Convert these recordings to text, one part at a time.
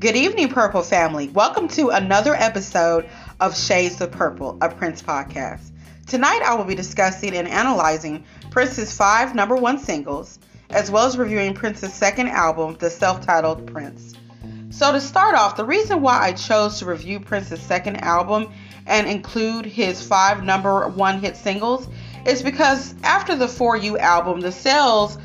Good evening, Purple family. Welcome to another episode of Shades of Purple, a Prince podcast. Tonight, I will be discussing and analyzing Prince's five number one singles, as well as reviewing Prince's second album, the self titled Prince. So, to start off, the reason why I chose to review Prince's second album and include his five number one hit singles is because after the For You album, the sales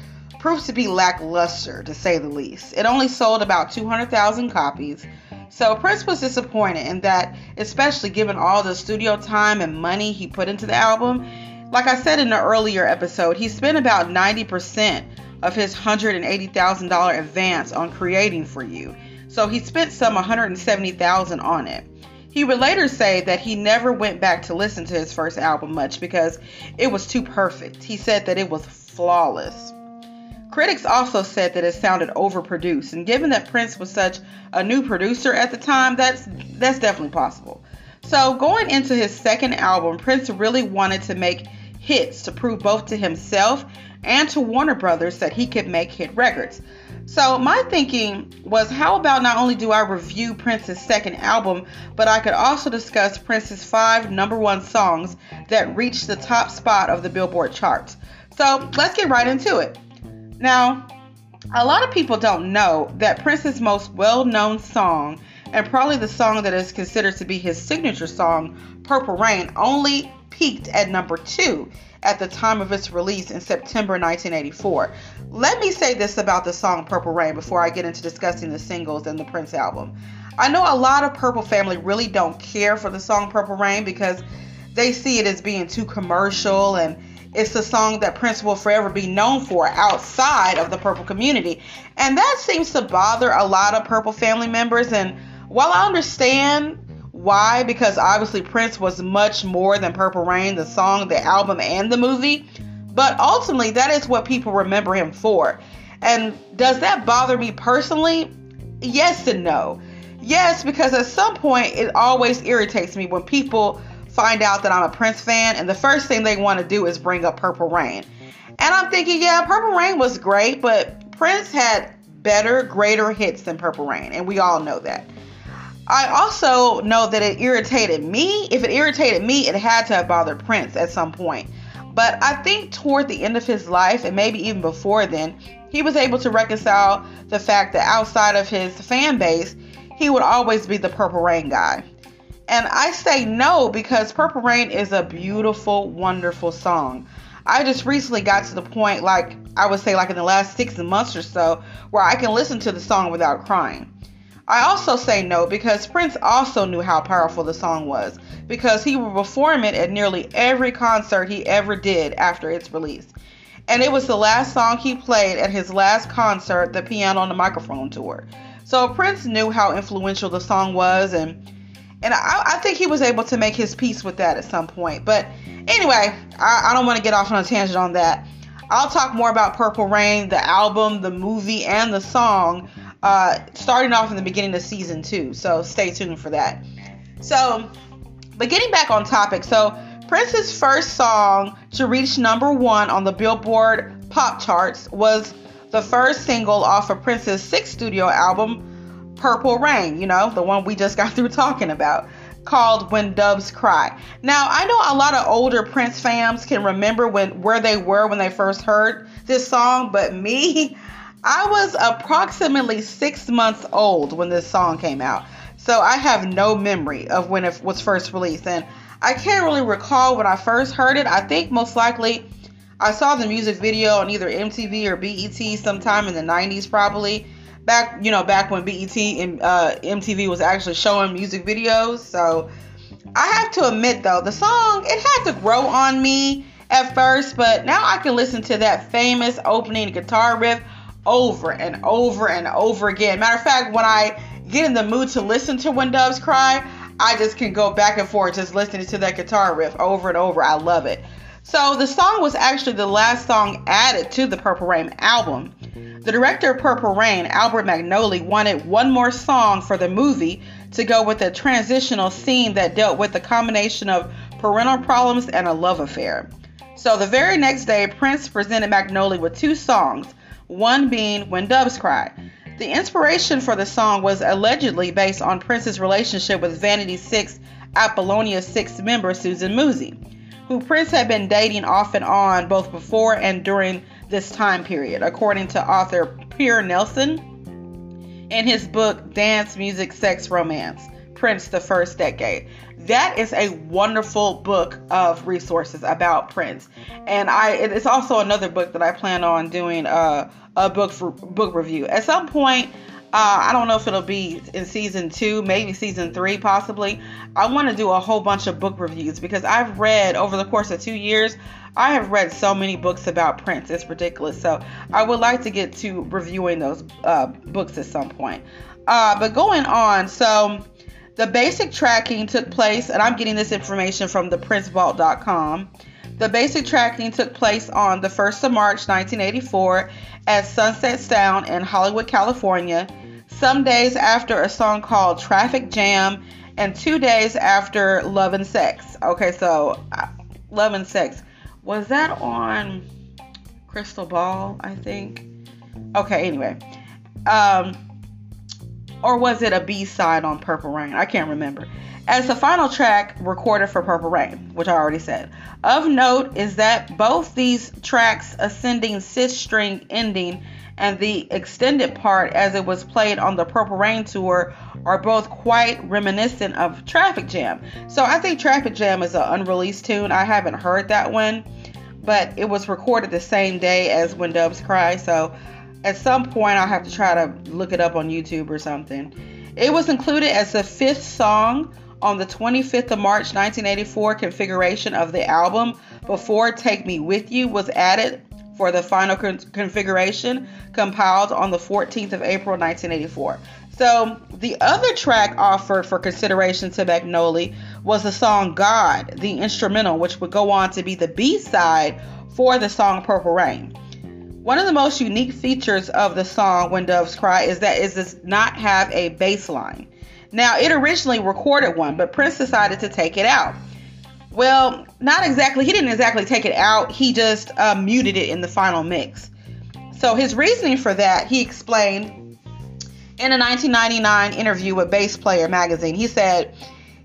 proved to be lackluster, to say the least. It only sold about 200,000 copies. So Prince was disappointed in that, especially given all the studio time and money he put into the album. Like I said in the earlier episode, he spent about 90% of his $180,000 advance on creating For You. So he spent some 170,000 on it. He would later say that he never went back to listen to his first album much because it was too perfect. He said that it was flawless. Critics also said that it sounded overproduced, and given that Prince was such a new producer at the time, that's that's definitely possible. So, going into his second album, Prince really wanted to make hits to prove both to himself and to Warner Brothers that he could make hit records. So, my thinking was how about not only do I review Prince's second album, but I could also discuss Prince's five number one songs that reached the top spot of the Billboard charts. So, let's get right into it. Now, a lot of people don't know that Prince's most well known song, and probably the song that is considered to be his signature song, Purple Rain, only peaked at number two at the time of its release in September 1984. Let me say this about the song Purple Rain before I get into discussing the singles and the Prince album. I know a lot of Purple family really don't care for the song Purple Rain because they see it as being too commercial and it's the song that Prince will forever be known for outside of the Purple community. And that seems to bother a lot of Purple family members. And while I understand why, because obviously Prince was much more than Purple Rain, the song, the album, and the movie, but ultimately that is what people remember him for. And does that bother me personally? Yes and no. Yes, because at some point it always irritates me when people find out that I'm a Prince fan, and the first thing they want to do is bring up Purple Rain. And I'm thinking, yeah, Purple Rain was great, but Prince had better, greater hits than Purple Rain, and we all know that. I also know that it irritated me. If it irritated me, it had to have bothered Prince at some point. But I think toward the end of his life, and maybe even before then, he was able to reconcile the fact that outside of his fan base, he would always be the Purple Rain guy. And I say no because Purple Rain is a beautiful, wonderful song. I just recently got to the point, like I would say, like in the last six months or so, where I can listen to the song without crying. I also say no because Prince also knew how powerful the song was because he would perform it at nearly every concert he ever did after its release. And it was the last song he played at his last concert, the Piano on the Microphone tour. So Prince knew how influential the song was and and I, I, think he was able to make his peace with that at some point. But anyway, I, I don't want to get off on a tangent on that. I'll talk more about Purple Rain, the album, the movie, and the song, uh, starting off in the beginning of season two. So stay tuned for that. So, but getting back on topic, so Prince's first song to reach number one on the Billboard pop charts was the first single off of Prince's sixth studio album, Purple Rain, you know, the one we just got through talking about, called When Doves Cry. Now, I know a lot of older Prince fans can remember when where they were when they first heard this song, but me, I was approximately 6 months old when this song came out. So I have no memory of when it was first released and I can't really recall when I first heard it. I think most likely I saw the music video on either MTV or BET sometime in the 90s probably back you know back when BET and uh, MTV was actually showing music videos. So I have to admit though, the song it had to grow on me at first, but now I can listen to that famous opening guitar riff over and over and over again. Matter of fact, when I get in the mood to listen to When Doves Cry, I just can go back and forth just listening to that guitar riff over and over. I love it. So the song was actually the last song added to the Purple Rain album. The director of Purple Rain, Albert Magnoli, wanted one more song for the movie to go with a transitional scene that dealt with the combination of parental problems and a love affair. So the very next day, Prince presented Magnoli with two songs, one being When Doves Cry. The inspiration for the song was allegedly based on Prince's relationship with Vanity Six Apollonia Six member Susan Moonsie, who Prince had been dating off and on both before and during this time period, according to author Per Nilsen in his book Dance, Music, Sex, Romance Prince the First Decade. That is a wonderful book of resources about Prince, and I it's also another book that I plan on doing a, a book for book review at some point. Uh, I don't know if it'll be in season two, maybe season three, possibly. I want to do a whole bunch of book reviews because I've read over the course of two years, I have read so many books about Prince. It's ridiculous. So I would like to get to reviewing those uh, books at some point. Uh, but going on, so the basic tracking took place, and I'm getting this information from thePrinceVault.com. The basic tracking took place on the 1st of March 1984 at Sunset Sound in Hollywood, California, some days after a song called Traffic Jam, and two days after Love and Sex. Okay, so uh, Love and Sex. Was that on Crystal Ball, I think? Okay, anyway. Um, or was it a B side on Purple Rain? I can't remember. As the final track recorded for Purple Rain, which I already said. Of note is that both these tracks, ascending sixth string ending and the extended part as it was played on the Purple Rain tour, are both quite reminiscent of Traffic Jam. So I think Traffic Jam is an unreleased tune. I haven't heard that one, but it was recorded the same day as When Doves Cry. So at some point, I'll have to try to look it up on YouTube or something. It was included as the fifth song on the 25th of March 1984 configuration of the album before Take Me With You was added for the final con- configuration compiled on the 14th of April 1984. So, the other track offered for consideration to Magnoli was the song God, the instrumental, which would go on to be the B side for the song Purple Rain. One of the most unique features of the song When Doves Cry is that it does not have a bass line. Now, it originally recorded one, but Prince decided to take it out. Well, not exactly, he didn't exactly take it out, he just uh, muted it in the final mix. So, his reasoning for that, he explained in a 1999 interview with Bass Player magazine. He said,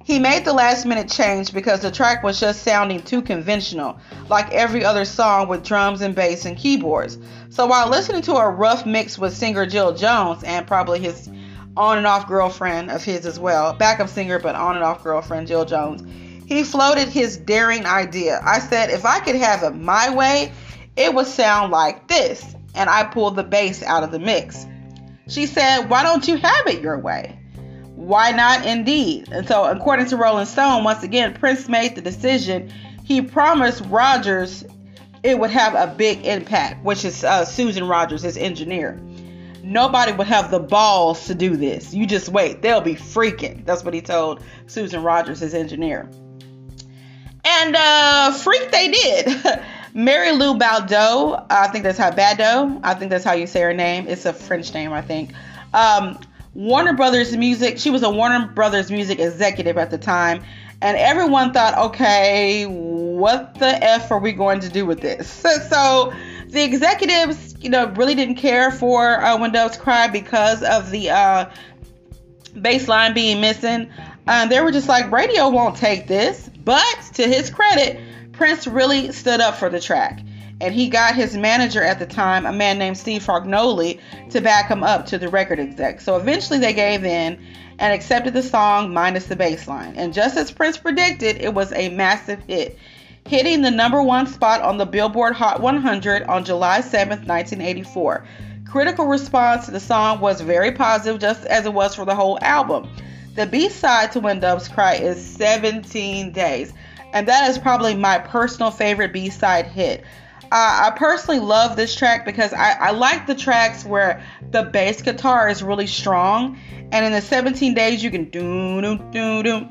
he made the last minute change because the track was just sounding too conventional, like every other song with drums and bass and keyboards. So while listening to a rough mix with singer Jill Jones and probably his on and off girlfriend of his as well, backup singer but on and off girlfriend Jill Jones, he floated his daring idea. I said, if I could have it my way, it would sound like this. And I pulled the bass out of the mix. She said, Why don't you have it your way? Why not indeed? And so, according to Rolling Stone, once again, Prince made the decision. He promised Rogers it would have a big impact, which is uh, Susan Rogers, his engineer. Nobody would have the balls to do this. You just wait. They'll be freaking. That's what he told Susan Rogers, his engineer. And uh, freak they did. Mary Lou Baldo, I think that's how Bado, I think that's how you say her name. It's a French name, I think. Um, Warner Brothers Music. She was a Warner Brothers Music executive at the time, and everyone thought, okay, what the f are we going to do with this? So, so the executives, you know, really didn't care for uh, Cry because of the uh, bass line being missing. Uh, they were just like, radio won't take this. But to his credit, Prince really stood up for the track and he got his manager at the time, a man named Steve Fargnoli, to back him up to the record exec. So eventually they gave in and accepted the song minus the bass line. And just as Prince predicted, it was a massive hit, hitting the number one spot on the Billboard Hot 100 on July 7th, 1984. Critical response to the song was very positive, just as it was for the whole album. The B side to When Doves Cry is 17 Days, and that is probably my personal favorite B side hit. Uh, I personally love this track because I, I like the tracks where the bass guitar is really strong, and in the 17 days you can do do do do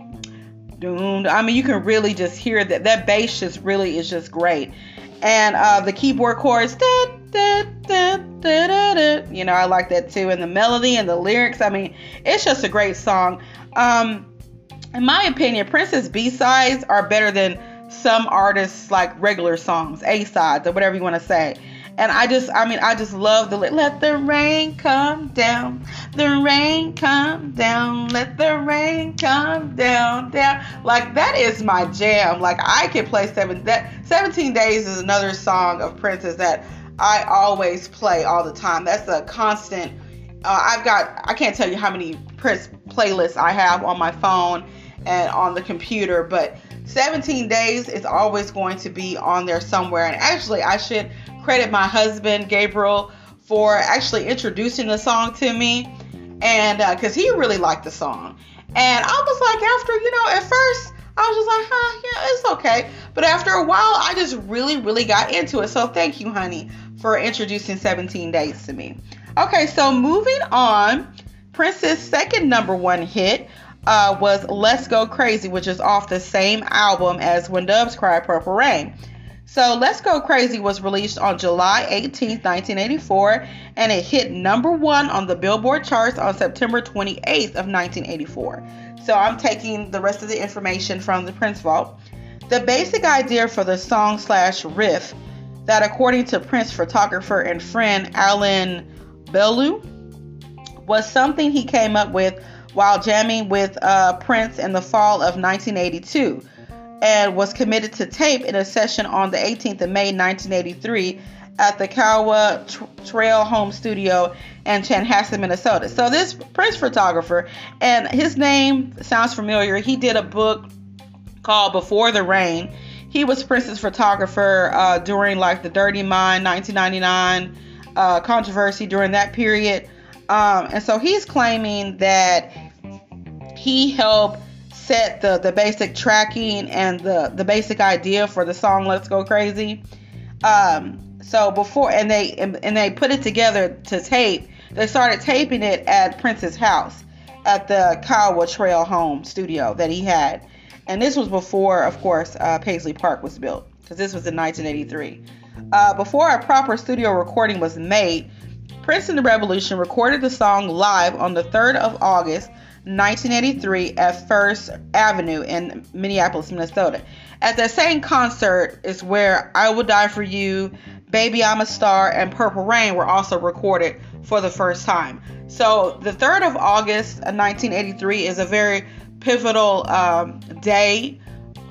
do. I mean, you can really just hear that that bass just really is just great, and uh, the keyboard chords. Da, da, da, da, da, da, you know, I like that too, and the melody and the lyrics. I mean, it's just a great song. Um, in my opinion, Prince's B sides are better than some artists like regular songs, A sides, or whatever you want to say. And I just, I mean, I just love the let the rain come down, the rain come down, let the rain come down, down. Like that is my jam. Like I can play seven. That 17 days is another song of Prince's that I always play all the time. That's a constant. Uh, I've got, I can't tell you how many Prince playlists I have on my phone and on the computer, but 17 days is always going to be on there somewhere. And actually, I should credit my husband Gabriel for actually introducing the song to me, and because uh, he really liked the song. And I was like, after you know, at first I was just like, huh, yeah, it's okay. But after a while, I just really, really got into it. So thank you, honey, for introducing 17 Days to me. Okay, so moving on, Prince's second number one hit uh, was Let's Go Crazy, which is off the same album as When Doves Cry Purple Rain. So Let's Go Crazy was released on July 18, 1984, and it hit number one on the Billboard charts on September 28th of 1984. So I'm taking the rest of the information from the Prince Vault. The basic idea for the song slash riff that according to Prince photographer and friend Allen Beaulieu was something he came up with while jamming with uh, Prince in the fall of 1982 and was committed to tape in a session on the 18th of May 1983 at the Kiowa Trail Home Studio in Chanhassen, Minnesota. So this Prince photographer, and his name sounds familiar. He did a book called Before the Rain. He was Prince's photographer uh, during like the Dirty Mind 1999 uh, controversy during that period. Um, and so he's claiming that he helped set the the basic tracking and the the basic idea for the song Let's Go Crazy. Um, so before and they and, and they put it together to tape. They started taping it at Prince's house at the Kiowa Trail Home studio that he had. And this was before, of course, uh, Paisley Park was built, because this was in 1983. Uh, before a proper studio recording was made, Prince and the Revolution recorded the song live on the 3rd of August 1983 at First Avenue in Minneapolis, Minnesota. At that same concert is where I Will Die for You, Baby I'm a Star, and Purple Rain were also recorded for the first time. So the 3rd of August 1983 is a very pivotal um, day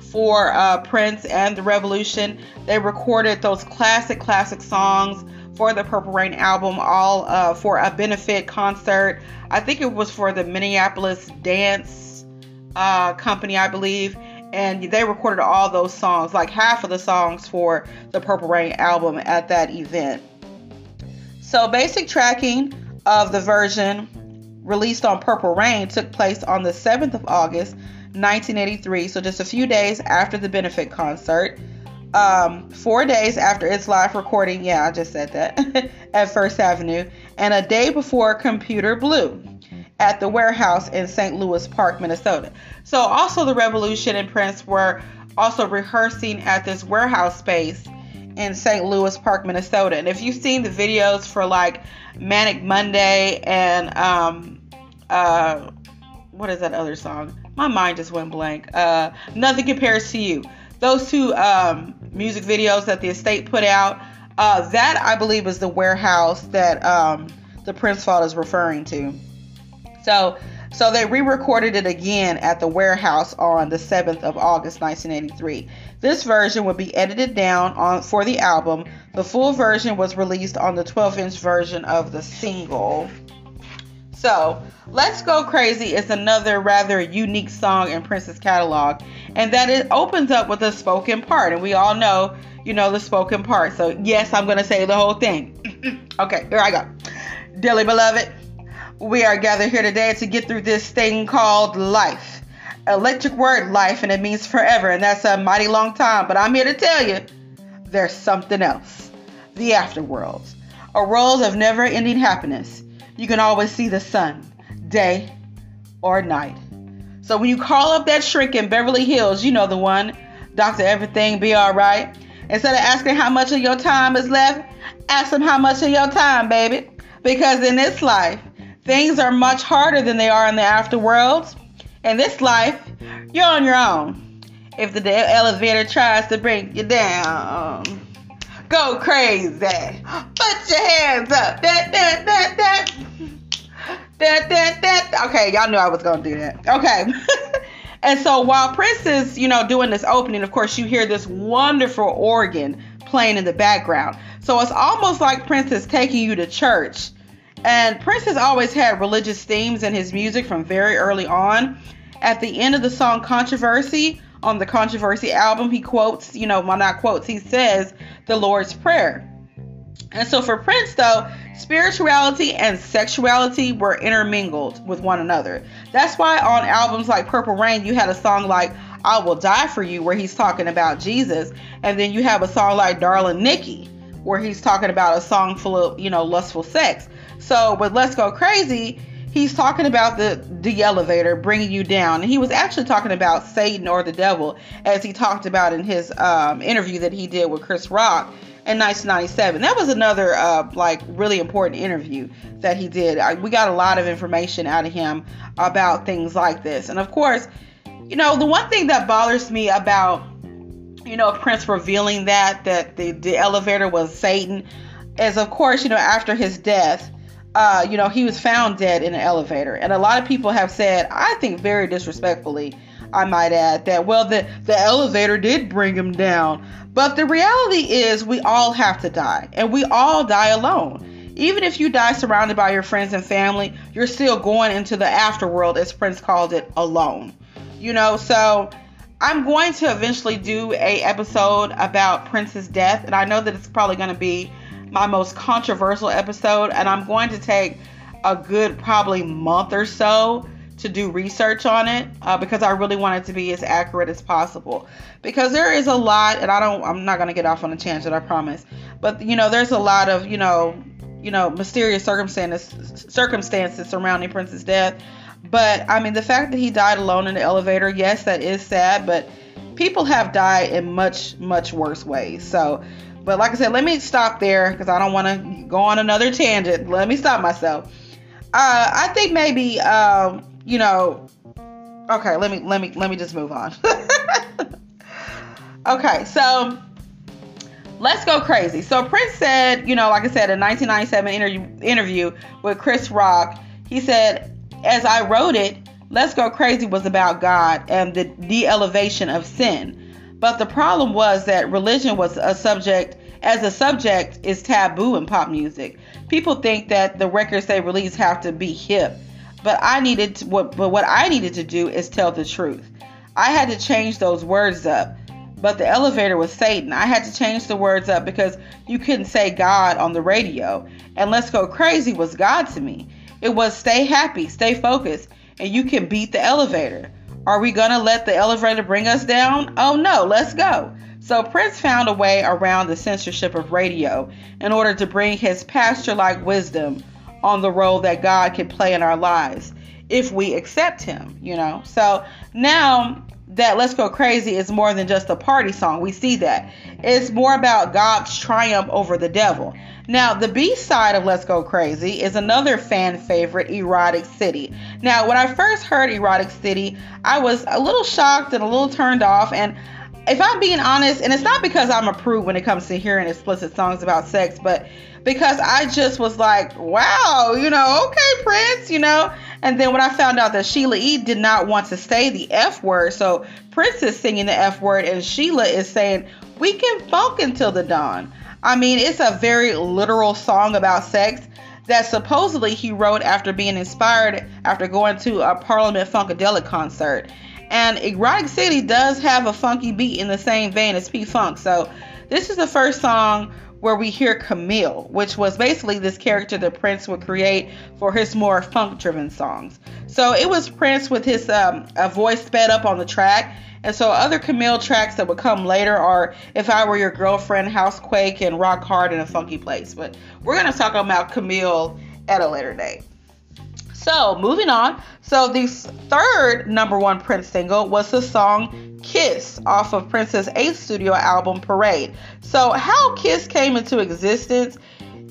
for uh, Prince and the Revolution. They recorded those classic, classic songs for the Purple Rain album, all uh, for a benefit concert. I think it was for the Minneapolis Dance uh, Company, I believe. And they recorded all those songs, like half of the songs for the Purple Rain album at that event. So, basic tracking of the version released on Purple Rain took place on the 7th of August, 1983. So, just a few days after the benefit concert um, four days after its live recording, yeah, I just said that, at First Avenue, and a day before Computer Blue at the warehouse in St. Louis Park, Minnesota. So, also, the Revolution and Prince were also rehearsing at this warehouse space in St. Louis Park, Minnesota. And if you've seen the videos for like Manic Monday and um, uh, what is that other song? My mind just went blank. Uh, Nothing compares to you those two um, music videos that the estate put out, uh, that I believe is the warehouse that um, the Prince Vault is referring to. So, so they re-recorded it again at the warehouse on the 7th of August 1983. This version would be edited down on for the album. The full version was released on the 12-inch version of the single. So, Let's Go Crazy is another rather unique song in Prince's catalog, and that it opens up with a spoken part. And we all know, you know, the spoken part. So, yes, I'm going to say the whole thing. okay, here I go. Dearly beloved, we are gathered here today to get through this thing called life. Electric word life, and it means forever, and that's a mighty long time. But I'm here to tell you there's something else the afterworld, a world of never ending happiness you can always see the sun, day or night. So when you call up that shrink in Beverly Hills, you know the one, Dr. Everything Be Alright. Instead of asking how much of your time is left, ask them how much of your time, baby. Because in this life, things are much harder than they are in the afterworld. In this life, you're on your own. If the elevator tries to bring you down, go crazy. Put your hands up. That, that, that, that. That, that, that. Okay, y'all knew I was going to do that. Okay. and so while Prince is, you know, doing this opening, of course, you hear this wonderful organ playing in the background. So it's almost like Prince is taking you to church. And Prince has always had religious themes in his music from very early on. At the end of the song Controversy, on the Controversy album, he quotes, you know, well, not quotes, he says the Lord's Prayer. And so for Prince, though, spirituality and sexuality were intermingled with one another. That's why on albums like Purple Rain, you had a song like I Will Die for You, where he's talking about Jesus. And then you have a song like Darling Nikki, where he's talking about a song full of, you know, lustful sex. So with Let's Go Crazy, he's talking about the the elevator bringing you down. And he was actually talking about satan or the devil as he talked about in his um, interview that he did with chris rock in 1997 that was another uh, like really important interview that he did. I, we got a lot of information out of him about things like this. And of course you know the one thing that bothers me about you know prince revealing that that the, the elevator was satan is of course you know after his death uh, you know, he was found dead in an elevator. And a lot of people have said, I think very disrespectfully, I might add, that, well, the, the elevator did bring him down. But the reality is, we all have to die, and we all die alone. Even if you die surrounded by your friends and family, you're still going into the afterworld, as Prince called it, alone. You know, so I'm going to eventually do a episode about Prince's death, and I know that it's probably going to be my most controversial episode, and I'm going to take a good probably month or so to do research on it uh, because I really want it to be as accurate as possible. Because there is a lot, and I don't, I'm not going to get off on a tangent, I promise. But you know, there's a lot of you know, you know, mysterious circumstances circumstances surrounding Prince's death. But I mean, the fact that he died alone in the elevator, yes, that is sad. But people have died in much, much worse ways. So but like I said, let me stop there because I don't want to go on another tangent. Let me stop myself. Uh, I think maybe um, you know. Okay, let me let me let me just move on. okay, so let's go crazy. So Prince said, you know, like I said, in 1997 interview interview with Chris Rock, he said, as I wrote it, Let's Go Crazy was about God and the de elevation of sin. But the problem was that religion was a subject as a subject is taboo in pop music. People think that the records they release have to be hip, but I needed to, what but what I needed to do is tell the truth. I had to change those words up. But the elevator was Satan. I had to change the words up because you couldn't say God on the radio. And Let's Go Crazy was God to me. It was stay happy, stay focused, and you can beat the elevator. Are we going to let the elevator bring us down? Oh no, let's go. So Prince found a way around the censorship of radio in order to bring his pastor like wisdom on the role that God can play in our lives if we accept him, you know. So now that Let's Go Crazy is more than just a party song. We see that. It's more about God's triumph over the devil. Now, the B side of Let's Go Crazy is another fan favorite, Erotic City. Now, when I first heard Erotic City, I was a little shocked and a little turned off, and if I'm being honest, and it's not because I'm a prude when it comes to hearing explicit songs about sex, but because I just was like, wow, you know, okay, Prince, you know. And then when I found out that Sheila E. did not want to say the F word, so Prince is singing the F word, and Sheila is saying, we can funk until the dawn. I mean, it's a very literal song about sex that supposedly he wrote after being inspired after going to a Parliament Funkadelic concert. And Erotic City does have a funky beat in the same vein as P Funk. So this is the first song where we hear Camille, which was basically this character that Prince would create for his more funk driven songs. So it was Prince with his um, a voice sped up on the track. And so other Camille tracks that would come later are If I Were Your Girlfriend, Housequake, and Rock Hard in a Funky Place. But we're going to talk about Camille at a later date. So, moving on. So, the third number one Prince single was the song Kiss off of Prince's eighth studio album Parade. So, how Kiss came into existence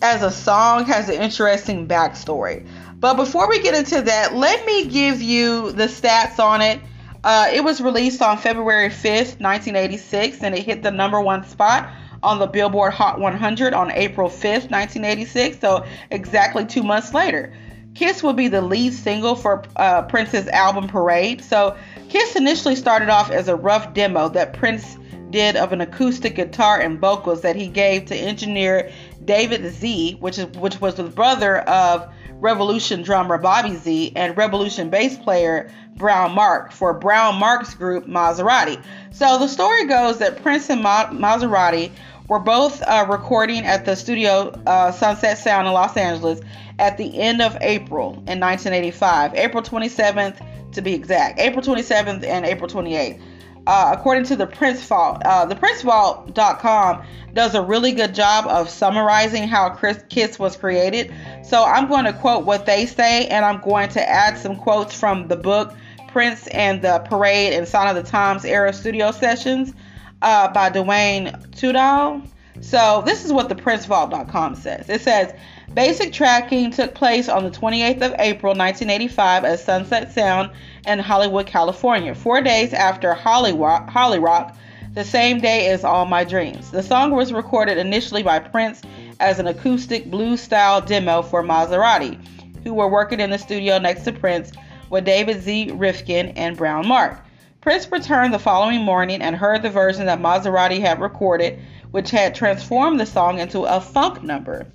as a song has an interesting backstory. But before we get into that, let me give you the stats on it. Uh, it was released on February 5th, 1986, and it hit the number one spot on the Billboard Hot 100 on April 5th, 1986, so exactly two months later. Kiss would be the lead single for uh, Prince's album Parade. So, Kiss initially started off as a rough demo that Prince did of an acoustic guitar and vocals that he gave to engineer David Z, which is which was the brother of Revolution drummer Bobby Z and Revolution bass player Brown Mark for Brown Mark's group Mazarati. So the story goes that Prince and Ma- Mazarati were both uh, recording at the studio uh, Sunset Sound in Los Angeles at the end of April in 1985, April 27th to be exact, April 27th and April 28th. Uh, according to the Prince Vault, uh, the PrinceVault.com does a really good job of summarizing how Chris Kiss was created. So I'm going to quote what they say, and I'm going to add some quotes from the book Prince and the Parade and Sign of the Times era studio sessions uh, by Duane Tudahl. So this is what the PrinceVault.com says. It says basic tracking took place on the 28th of April 1985 at Sunset Sound in Hollywood, California, four days after Holly Rock, Holly Rock, the same day as All My Dreams. The song was recorded initially by Prince as an acoustic blues style demo for Mazarati, who were working in the studio next to Prince with David Z. Rifkin and Brown Mark. Prince returned the following morning and heard the version that Mazarati had recorded, which had transformed the song into a funk number.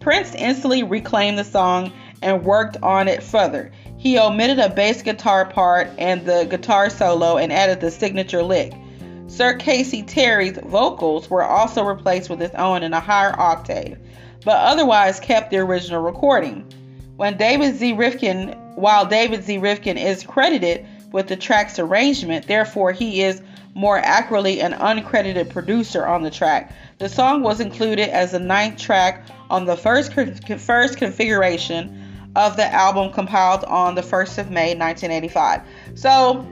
Prince instantly reclaimed the song and worked on it further. He omitted a bass guitar part and the guitar solo and added the signature lick. Sir Casey Terry's vocals were also replaced with his own in a higher octave, but otherwise kept the original recording. When David Z. Rifkin, while David Z. Rifkin is credited with the track's arrangement, therefore he is more accurately an uncredited producer on the track. The song was included as the ninth track on the first first configuration of the album compiled on the 1st of May 1985. So,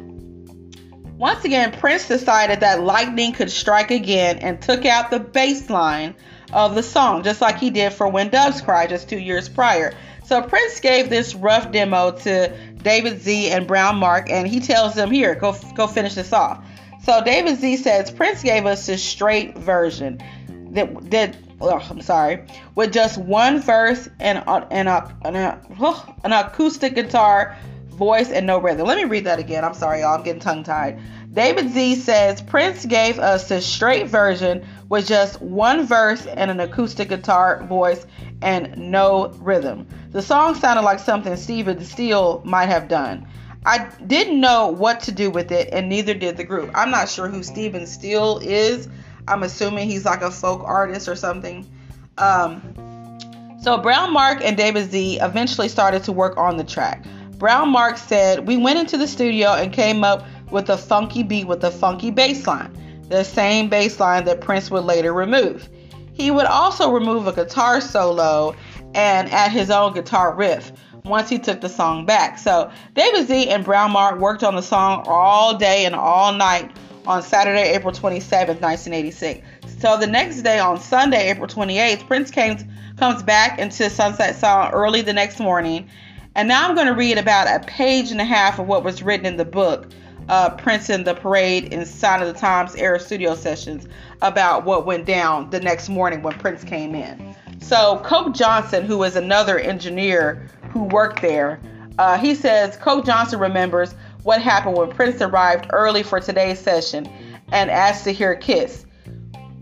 once again, Prince decided that lightning could strike again and took out the bass line of the song, just like he did for When Doves Cry just two years prior. So Prince gave this rough demo to David Z and Brown Mark, and he tells them, "Here, go go finish this off." So David Z says Prince gave us this straight version that that oh, I'm sorry, with just one verse and and a, an, a, oh, an acoustic guitar, voice, and no rhythm. Let me read that again. I'm sorry, y'all. I'm getting tongue tied. David Z says Prince gave us the straight version with just one verse and an acoustic guitar, voice, and no rhythm. The song sounded like something Steven Steele might have done. I didn't know what to do with it, and neither did the group. I'm not sure who Steven Steele is. I'm assuming he's like a folk artist or something. Um, so Brown Mark and David Z eventually started to work on the track. Brown Mark said, We went into the studio and came up with a funky beat with a funky bass line, the same bass line that Prince would later remove. He would also remove a guitar solo and add his own guitar riff once he took the song back. So David Z and Brown Mark worked on the song all day and all night on Saturday, April 27, 1986. So the next day, on Sunday, April 28th, Prince came, comes back into Sunset Sound early the next morning. And now I'm going to read about a page and a half of what was written in the book uh, Prince and the Parade in Sign of the Times era studio sessions about what went down the next morning when Prince came in. So, Coke Johnson, who is another engineer who worked there, uh, he says Coke Johnson remembers what happened when Prince arrived early for today's session and asked to hear Kiss.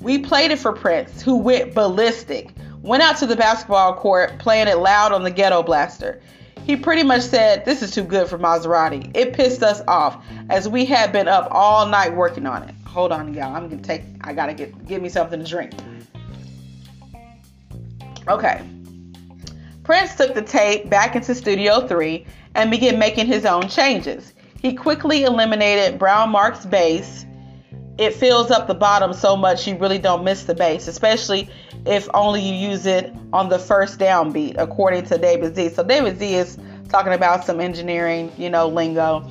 We played it for Prince, who went ballistic, went out to the basketball court playing it loud on the ghetto blaster. He pretty much said, This is too good for Mazarati. It pissed us off as we had been up all night working on it. Hold on, y'all. I'm gonna take I gotta get give me something to drink. Okay. Prince took the tape back into Studio 3 and began making his own changes. He quickly eliminated Brown Mark's bass. It fills up the bottom so much you really don't miss the bass, especially if only you use it on the first downbeat, according to David Z. So David Z is talking about some engineering, you know, lingo.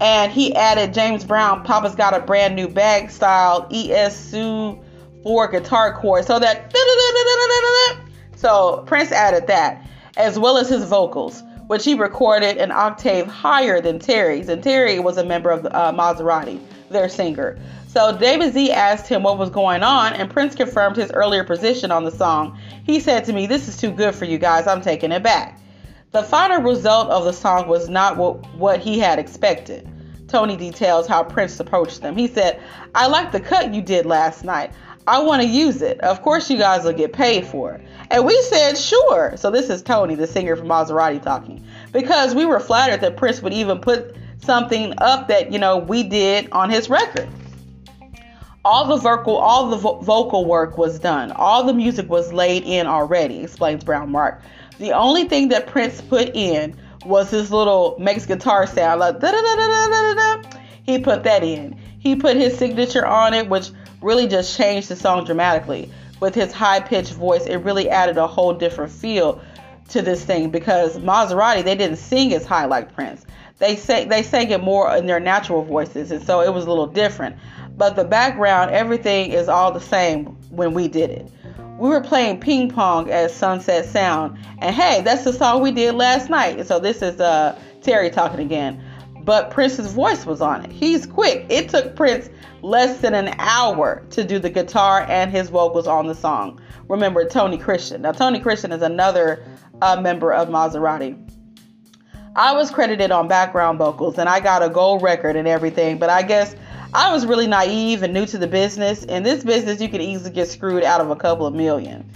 And he added James Brown, Papa's got a brand new bag style ES2 4 guitar chord. So that so Prince added that, as well as his vocals which he recorded an octave higher than Terry's. And Terry was a member of uh, Mazarati, their singer. So David Z asked him what was going on, and Prince confirmed his earlier position on the song. He said to me, This is too good for you guys, I'm taking it back. The final result of the song was not what, what he had expected. Tony details how Prince approached them. He said, I like the cut you did last night. I want to use it. Of course, you guys will get paid for it. And we said, sure. So this is Tony, the singer from Mazarati, talking. Because we were flattered that Prince would even put something up that, you know, we did on his record all the vocal all the vo- vocal work was done. All the music was laid in already explains brown mark. The only thing that prince put in was his little makes guitar sound like da da da da da da he put that in. He put his signature on it which really just changed the song dramatically. With his high pitched voice it really added a whole different feel to this thing because mazarati they didn't sing as high like prince. They say they sang it more in their natural voices and so it was a little different but the background, everything is all the same when we did it. We were playing ping pong at Sunset Sound, and hey, that's the song we did last night. So this is uh, Terry talking again. But Prince's voice was on it. He's quick. It took Prince less than an hour to do the guitar and his vocals on the song. Remember Tony Christian. Now Tony Christian is another uh, member of Mazarati. I was credited on background vocals and I got a gold record and everything, but I guess I was really naive and new to the business. In this business, you could easily get screwed out of a couple of million.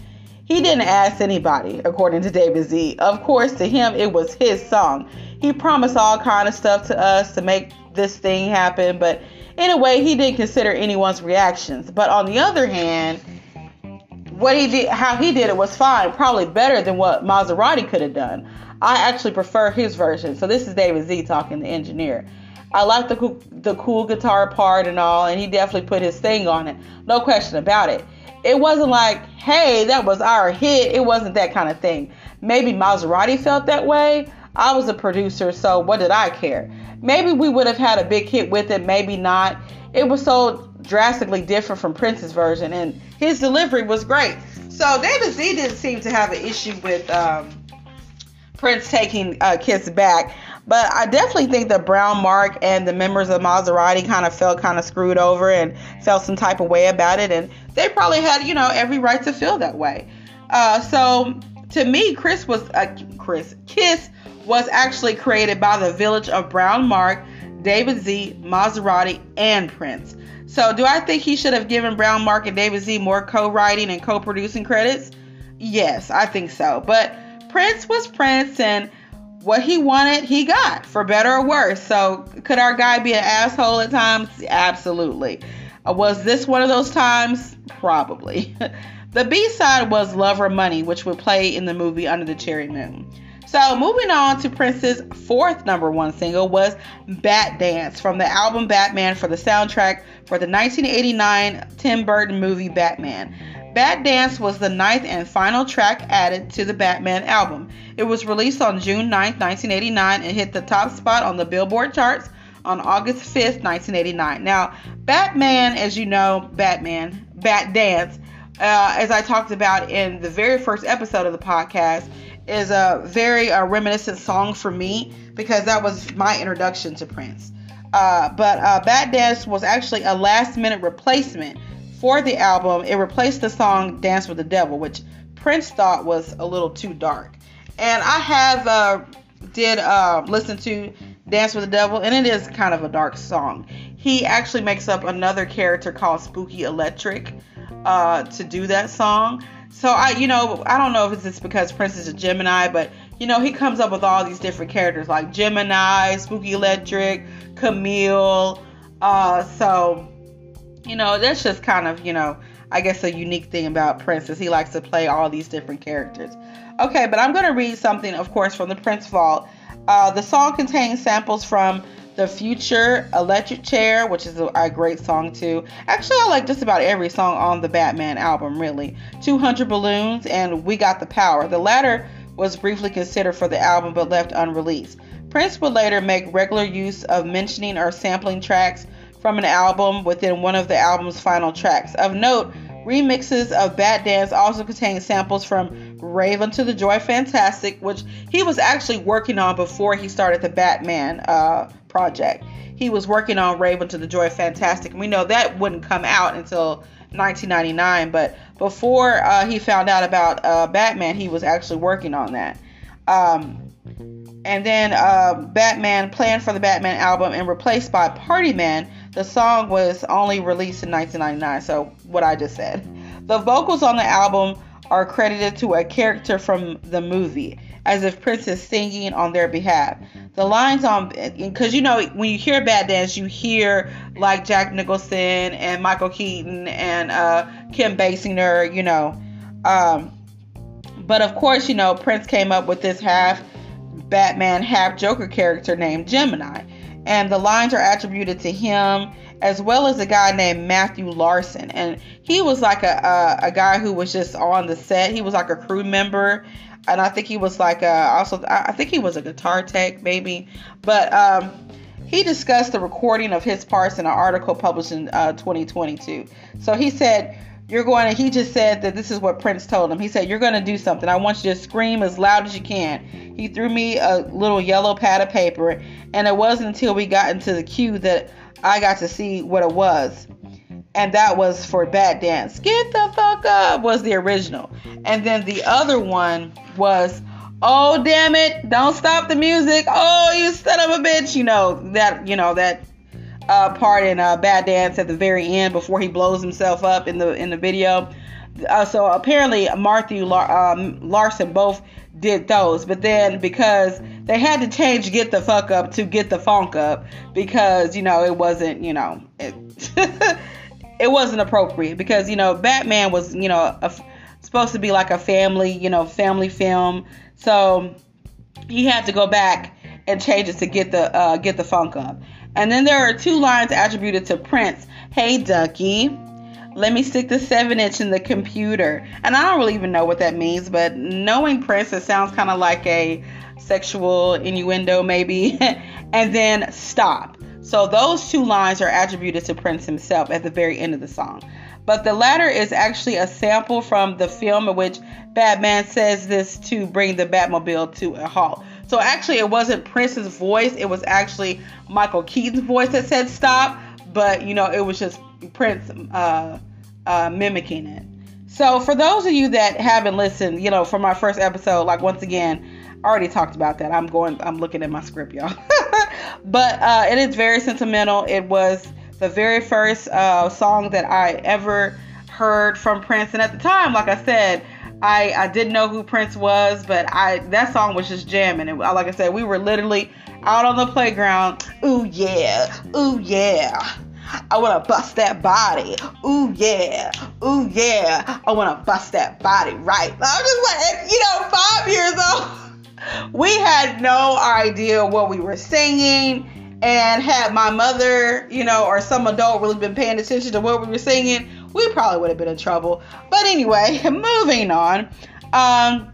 He didn't ask anybody, according to David Z. Of course, to him, it was his song. He promised all kind of stuff to us to make this thing happen, but in a way, he didn't consider anyone's reactions. But on the other hand, what he did, how he did it was fine, probably better than what Mazarati could have done. I actually prefer his version. So this is David Z talking, the engineer. I like the the cool guitar part and all, and he definitely put his thing on it. No question about it. It wasn't like, hey, that was our hit. It wasn't that kind of thing. Maybe Mazarati felt that way. I was a producer, so what did I care? Maybe we would have had a big hit with it, maybe not. It was so drastically different from Prince's version, and his delivery was great. So David Z didn't seem to have an issue with um, Prince taking uh, Kiss back. But I definitely think that Brown Mark and the members of Mazarati kind of felt kind of screwed over and felt some type of way about it. And they probably had, you know, every right to feel that way. Uh, so to me, Chris was, uh, Chris, Kiss was actually created by the village of Brown Mark, David Z, Mazarati, and Prince. So do I think he should have given Brown Mark and David Z more co-writing and co-producing credits? Yes, I think so. But Prince was Prince and what he wanted, he got, for better or worse. So, could our guy be an asshole at times? Absolutely. Uh, was this one of those times? Probably. the B side was Love or Money, which would play in the movie Under the Cherry Moon. So, moving on to Prince's fourth number one single was Batdance from the album Batman for the soundtrack for the 1989 Tim Burton movie Batman. Batdance was the ninth and final track added to the Batman album. It was released on June 9, 1989, and hit the top spot on the Billboard charts on August 5th, 1989. Now, Batman, as you know, Batman, Batdance, uh, as I talked about in the very first episode of the podcast, is a very uh, reminiscent song for me because that was my introduction to Prince. Uh, but uh, Batdance was actually a last minute replacement for the album, it replaced the song Dance with the Devil, which Prince thought was a little too dark. And I have uh, did uh, listen to Dance with the Devil, and it is kind of a dark song. He actually makes up another character called Spooky Electric uh, to do that song. So I, you know, I don't know if it's just because Prince is a Gemini, but you know, he comes up with all these different characters like Gemini, Spooky Electric, Camille. Uh, so you know, that's just kind of, you know, I guess a unique thing about Prince is he likes to play all these different characters. Okay, but I'm going to read something, of course, from the Prince Vault. Uh, the song contains samples from The Future, Electric Chair, which is a, a, great song too. Actually, I like just about every song on the Batman album, really. 200 Balloons and We Got the Power. The latter was briefly considered for the album but left unreleased. Prince would later make regular use of mentioning or sampling tracks from an album within one of the album's final tracks. Of note, remixes of Batdance also contain samples from Rave Unto the Joy Fantastic, which he was actually working on before he started the Batman uh, project. He was working on Rave Unto the Joy Fantastic, and we know that wouldn't come out until 1999. But before uh, he found out about uh, Batman, he was actually working on that. Um, and then uh, Batman planned for the Batman album and replaced by Party Man. The song was only released in 1999, so what I just said. The vocals on the album are credited to a character from the movie, as if Prince is singing on their behalf. The lines on, because you know, when you hear Batdance, you hear like Jack Nicholson and Michael Keaton and uh, Kim Basinger, you know. Um, but of course, you know, Prince came up with this half Batman, half Joker character named Gemini. And the lines are attributed to him as well as a guy named Matthew Larson. And he was like a, a, a guy who was just on the set. He was like a crew member. And I think he was like a, also, I think he was a guitar tech maybe. But um, he discussed the recording of his parts in an article published in uh, 2022. So he said, you're going to, he just said that this is what Prince told him. He said, You're going to do something. I want you to scream as loud as you can. He threw me a little yellow pad of paper, and it wasn't until we got into the queue that I got to see what it was. And that was for Batdance. Get the fuck up was the original. And then the other one was, Oh, damn it. Don't stop the music. Oh, you son of a bitch. You know, that, you know, that uh, part in uh, Batdance at the very end before he blows himself up in the in the video. Uh, so apparently Matthew Lar- um, Larson both did those, but then because they had to change "Get the Fuck Up" to "Get the Funk Up" because you know it wasn't you know it, it wasn't appropriate because you know Batman was you know a, supposed to be like a family you know family film, so he had to go back and change it to get the uh, get the funk up. And then there are two lines attributed to Prince. Hey, Ducky. Let me stick the seven inch in the computer. And I don't really even know what that means, but knowing Prince, it sounds kind of like a sexual innuendo, maybe. and then stop. So those two lines are attributed to Prince himself at the very end of the song. But the latter is actually a sample from the film in which Batman says this to bring the Batmobile to a halt. So actually, it wasn't Prince's voice. It was actually Michael Keaton's voice that said stop. But you know, it was just Prince uh, uh, mimicking it. So for those of you that haven't listened, you know, for my first episode, like once again, I already talked about that. I'm going. I'm looking at my script, y'all. but uh, it is very sentimental. It was the very first uh, song that I ever heard from Prince, and at the time, like I said I I didn't know who Prince was, but I that song was just jamming. And like I said, we were literally out on the playground. Ooh yeah, ooh yeah. I wanna bust that body. Ooh yeah, ooh yeah. I wanna bust that body right. I'm just like, you know, five years old. We had no idea what we were singing. And had my mother, you know, or some adult really been paying attention to what we were singing, we probably would have been in trouble. But anyway, moving on. Um,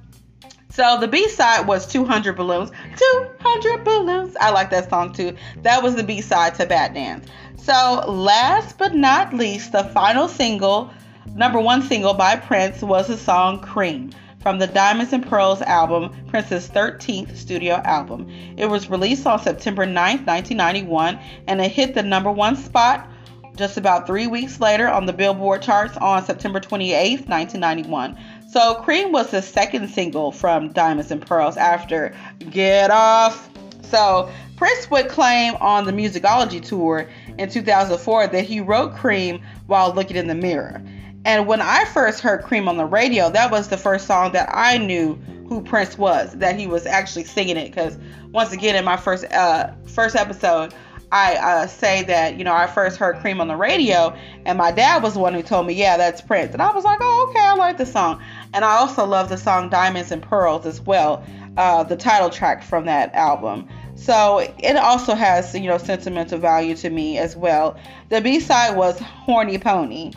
so the B side was 200 Balloons. 200 Balloons. I like that song too. That was the B side to Batdance. So last but not least, the final single, number one single by Prince, was the song Cream from the Diamonds and Pearls album, Prince's 13th studio album. It was released on September 9th, 1991, and it hit the number one spot just about three weeks later on the Billboard charts on September 28, 1991. So, Cream was the second single from Diamonds and Pearls after Get Off. So, Prince would claim on the Musicology tour in 2004 that he wrote Cream while looking in the mirror. And when I first heard Cream on the radio, that was the first song that I knew who Prince was, that he was actually singing it. Because once again, in my first uh, first episode, I uh, say that, you know, I first heard Cream on the radio, and my dad was the one who told me, yeah, that's Prince. And I was like, oh, okay, I like the song. And I also love the song Diamonds and Pearls as well, uh, the title track from that album. So it also has, you know, sentimental value to me as well. The B side was Horny Pony.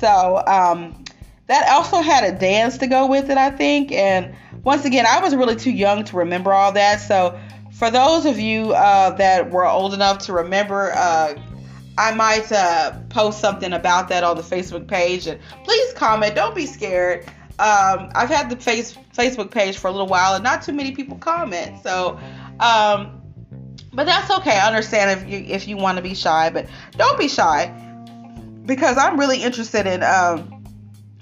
So um, that also had a dance to go with it, I think. And once again, I was really too young to remember all that. So for those of you uh, that were old enough to remember, uh, I might uh, post something about that on the Facebook page. And please comment. Don't be scared. Um, I've had the face Facebook page for a little while, and not too many people comment. So, um, But that's okay. I understand if you if you want to be shy, but don't be shy because I'm really interested in um,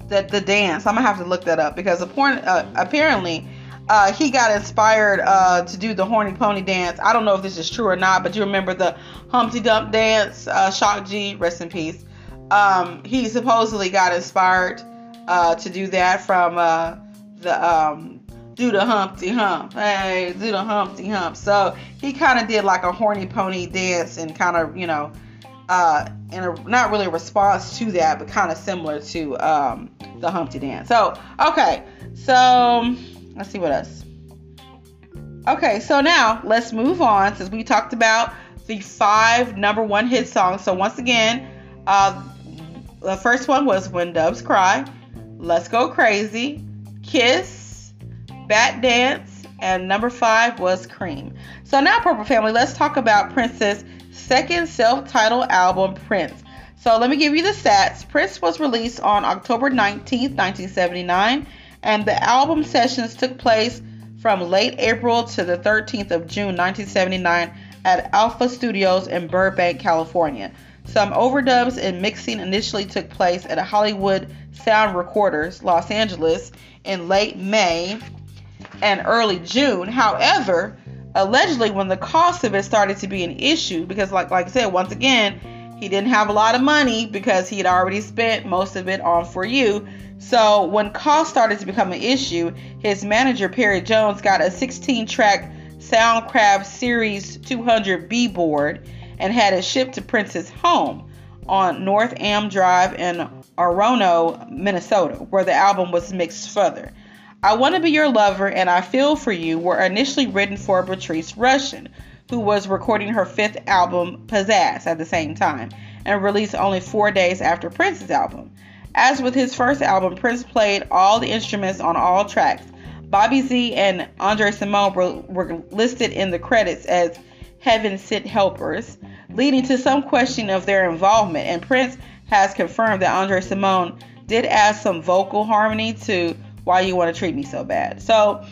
the the dance. I'm gonna have to look that up because uh, apparently uh, he got inspired uh, to do the horny pony dance. I don't know if this is true or not, but you remember the Humpty Dump dance? Uh, Shock G, rest in peace. Um, he supposedly got inspired uh, to do that from uh, the um, do the Humpty Hump. Hey, do the Humpty Hump. So he kind of did like a horny pony dance and kind of, you know, uh, in a not really a response to that, but kind of similar to um, the Humpty dance. So okay, so Let's see what else. Okay, so now let's move on since we talked about the five number one hit songs. So once again, uh, the first one was When Doves Cry, Let's Go Crazy, Kiss, Batdance, and number five was Cream. So now, Purple Family, let's talk about Prince's second self-titled album, Prince. So let me give you the stats. Prince was released on October 19th, 1979 and the album sessions took place from late April to the 13th of June 1979 at Alpha Studios in Burbank, California. Some overdubs and mixing initially took place at Hollywood Sound Recorders, Los Angeles, in late May and early June. However, allegedly, when the cost of it started to be an issue, because like like I said, once again, he didn't have a lot of money because he had already spent most of it on For You. So when cost started to become an issue, his manager Perry Jones got a 16-track Soundcraft Series 200B board and had it shipped to Prince's home on North Arm Drive in Orono, Minnesota, where the album was mixed further. I Want to Be Your Lover and I Feel For You were initially written for Patrice Rushen, who was recording her fifth album, Pizzazz, at the same time, and released only four days after Prince's album. As with his first album, Prince played all the instruments on all tracks. Bobby Z and Andre Cymone were, were listed in the credits as heaven sent helpers, leading to some question of their involvement. And Prince has confirmed that Andre Cymone did add some vocal harmony to Why You Want to Treat Me So Bad. So,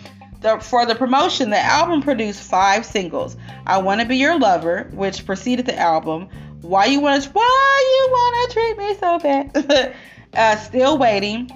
the, for the promotion, the album produced five singles I Want to Be Your Lover, which preceded the album, Why You Want to Why You Want to Treat Me So Bad. uh, Still Waiting,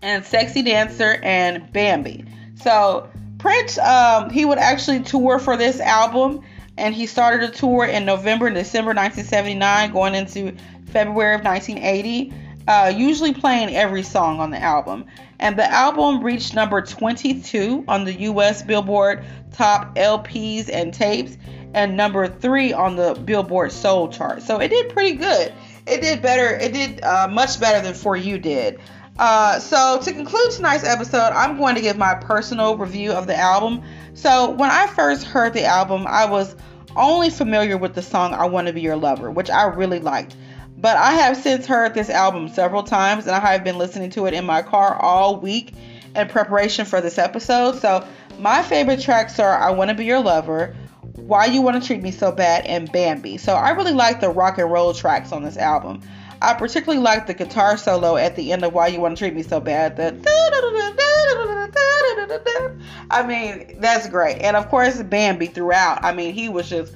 and Sexy Dancer and Bambi. So Prince, um, he would actually tour for this album, and he started a tour in November and December 1979, going into February of 1980. Uh, usually playing every song on the album. And the album reached number 22 on the US Billboard Top LPs and Tapes and number 3 on the Billboard Soul chart. So it did pretty good it did better. It did uh, much better than For You did. Uh, so to conclude tonight's episode, I'm going to give my personal review of the album. So when I first heard the album, I was only familiar with the song "I Want to Be Your Lover," which I really liked. But I have since heard this album several times, and I have been listening to it in my car all week in preparation for this episode. So my favorite tracks are "I Want to Be Your Lover." Why You Want to Treat Me So Bad, and Bambi. So I really like the rock and roll tracks on this album. I particularly like the guitar solo at the end of Why You Want to Treat Me So Bad. The I mean, that's great. And of course, Bambi throughout. I mean, he was just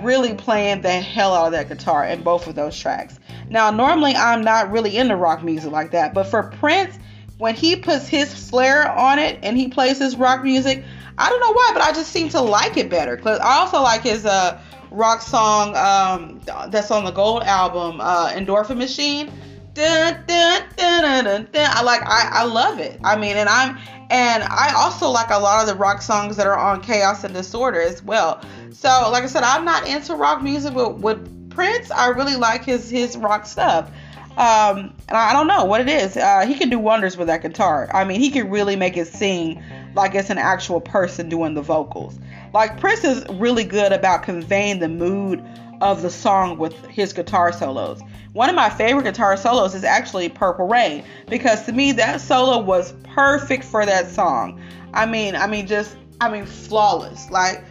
really playing the hell out of that guitar in both of those tracks. Now, normally I'm not really into rock music like that, but for Prince, when he puts his flair on it and he plays his rock music, I don't know why, but I just seem to like it better. Cause I also like his uh, rock song um, that's on the Gold album, uh, Endorphin Machine. Dun, dun, dun, I like I, I love it. I mean, and I'm and I also like a lot of the rock songs that are on Chaos and Disorder as well. So, like I said, I'm not into rock music, but with Prince, I really like his his rock stuff. Um, and I don't know what it is. Uh, he can do wonders with that guitar. I mean, he can really make it sing like it's an actual person doing the vocals. Like Prince is really good about conveying the mood of the song with his guitar solos. One of my favorite guitar solos is actually Purple Rain because to me that solo was perfect for that song. I mean, I mean just I mean flawless. Like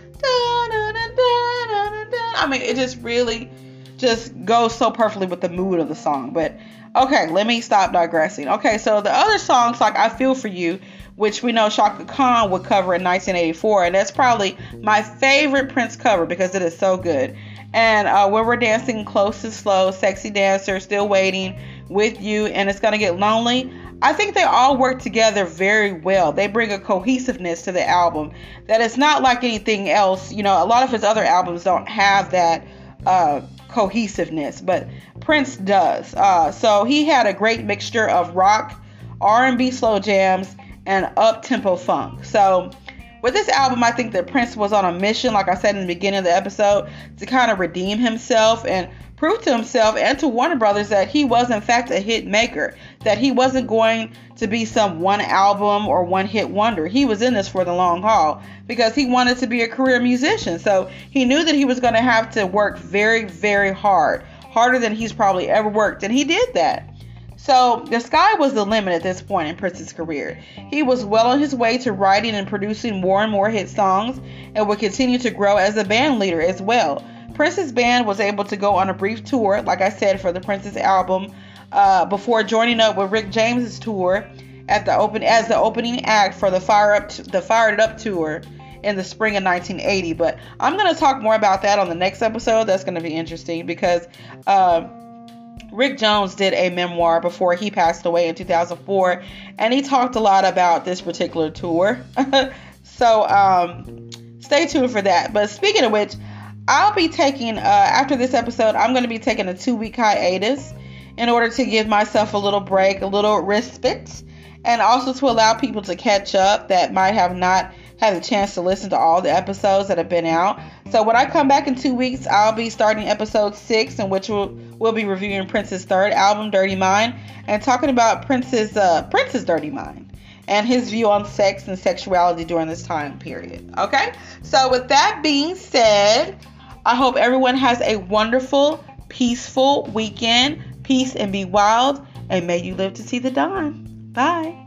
I mean it just really just goes so perfectly with the mood of the song. But okay, let me stop digressing. Okay, so the other songs like I Feel For You which we know Chaka Khan would cover in 1984, and that's probably my favorite Prince cover because it is so good. And uh, when we're dancing close to slow, sexy dancer, still waiting with you, and it's gonna get lonely. I think they all work together very well. They bring a cohesiveness to the album that it's not like anything else. You know, a lot of his other albums don't have that uh, cohesiveness, but Prince does. Uh, so he had a great mixture of rock, R&B slow jams, and up-tempo funk. So with this album, I think that Prince was on a mission, like I said in the beginning of the episode, to kind of redeem himself and prove to himself and to Warner Brothers that he was in fact a hit maker, that he wasn't going to be some one album or one hit wonder. He was in this for the long haul because he wanted to be a career musician. So he knew that he was going to have to work very, very hard, harder than he's probably ever worked, and he did that. So the sky was the limit at this point in Prince's career. He was well on his way to writing and producing more and more hit songs and would continue to grow as a band leader as well. Prince's band was able to go on a brief tour, like I said, for the Prince's album, uh, before joining up with Rick James's tour at the open as the opening act for the Fire Up the Fired Up tour in the spring of 1980. But I'm going to talk more about that on the next episode. That's going to be interesting because uh, Rick James did a memoir before he passed away in 2004, and he talked a lot about this particular tour. so um, stay tuned for that. But speaking of which, I'll be taking, uh, after this episode, I'm going to be taking a two week hiatus in order to give myself a little break, a little respite, and also to allow people to catch up that might have not had a chance to listen to all the episodes that have been out. So when I come back in two weeks, I'll be starting episode six, in which we'll, we'll be reviewing Prince's third album, Dirty Mind, and talking about Prince's uh, Prince's Dirty Mind and his view on sex and sexuality during this time period. Okay, so with that being said. I hope everyone has a wonderful, peaceful weekend. Peace and be wild, and may you live to see the dawn. Bye.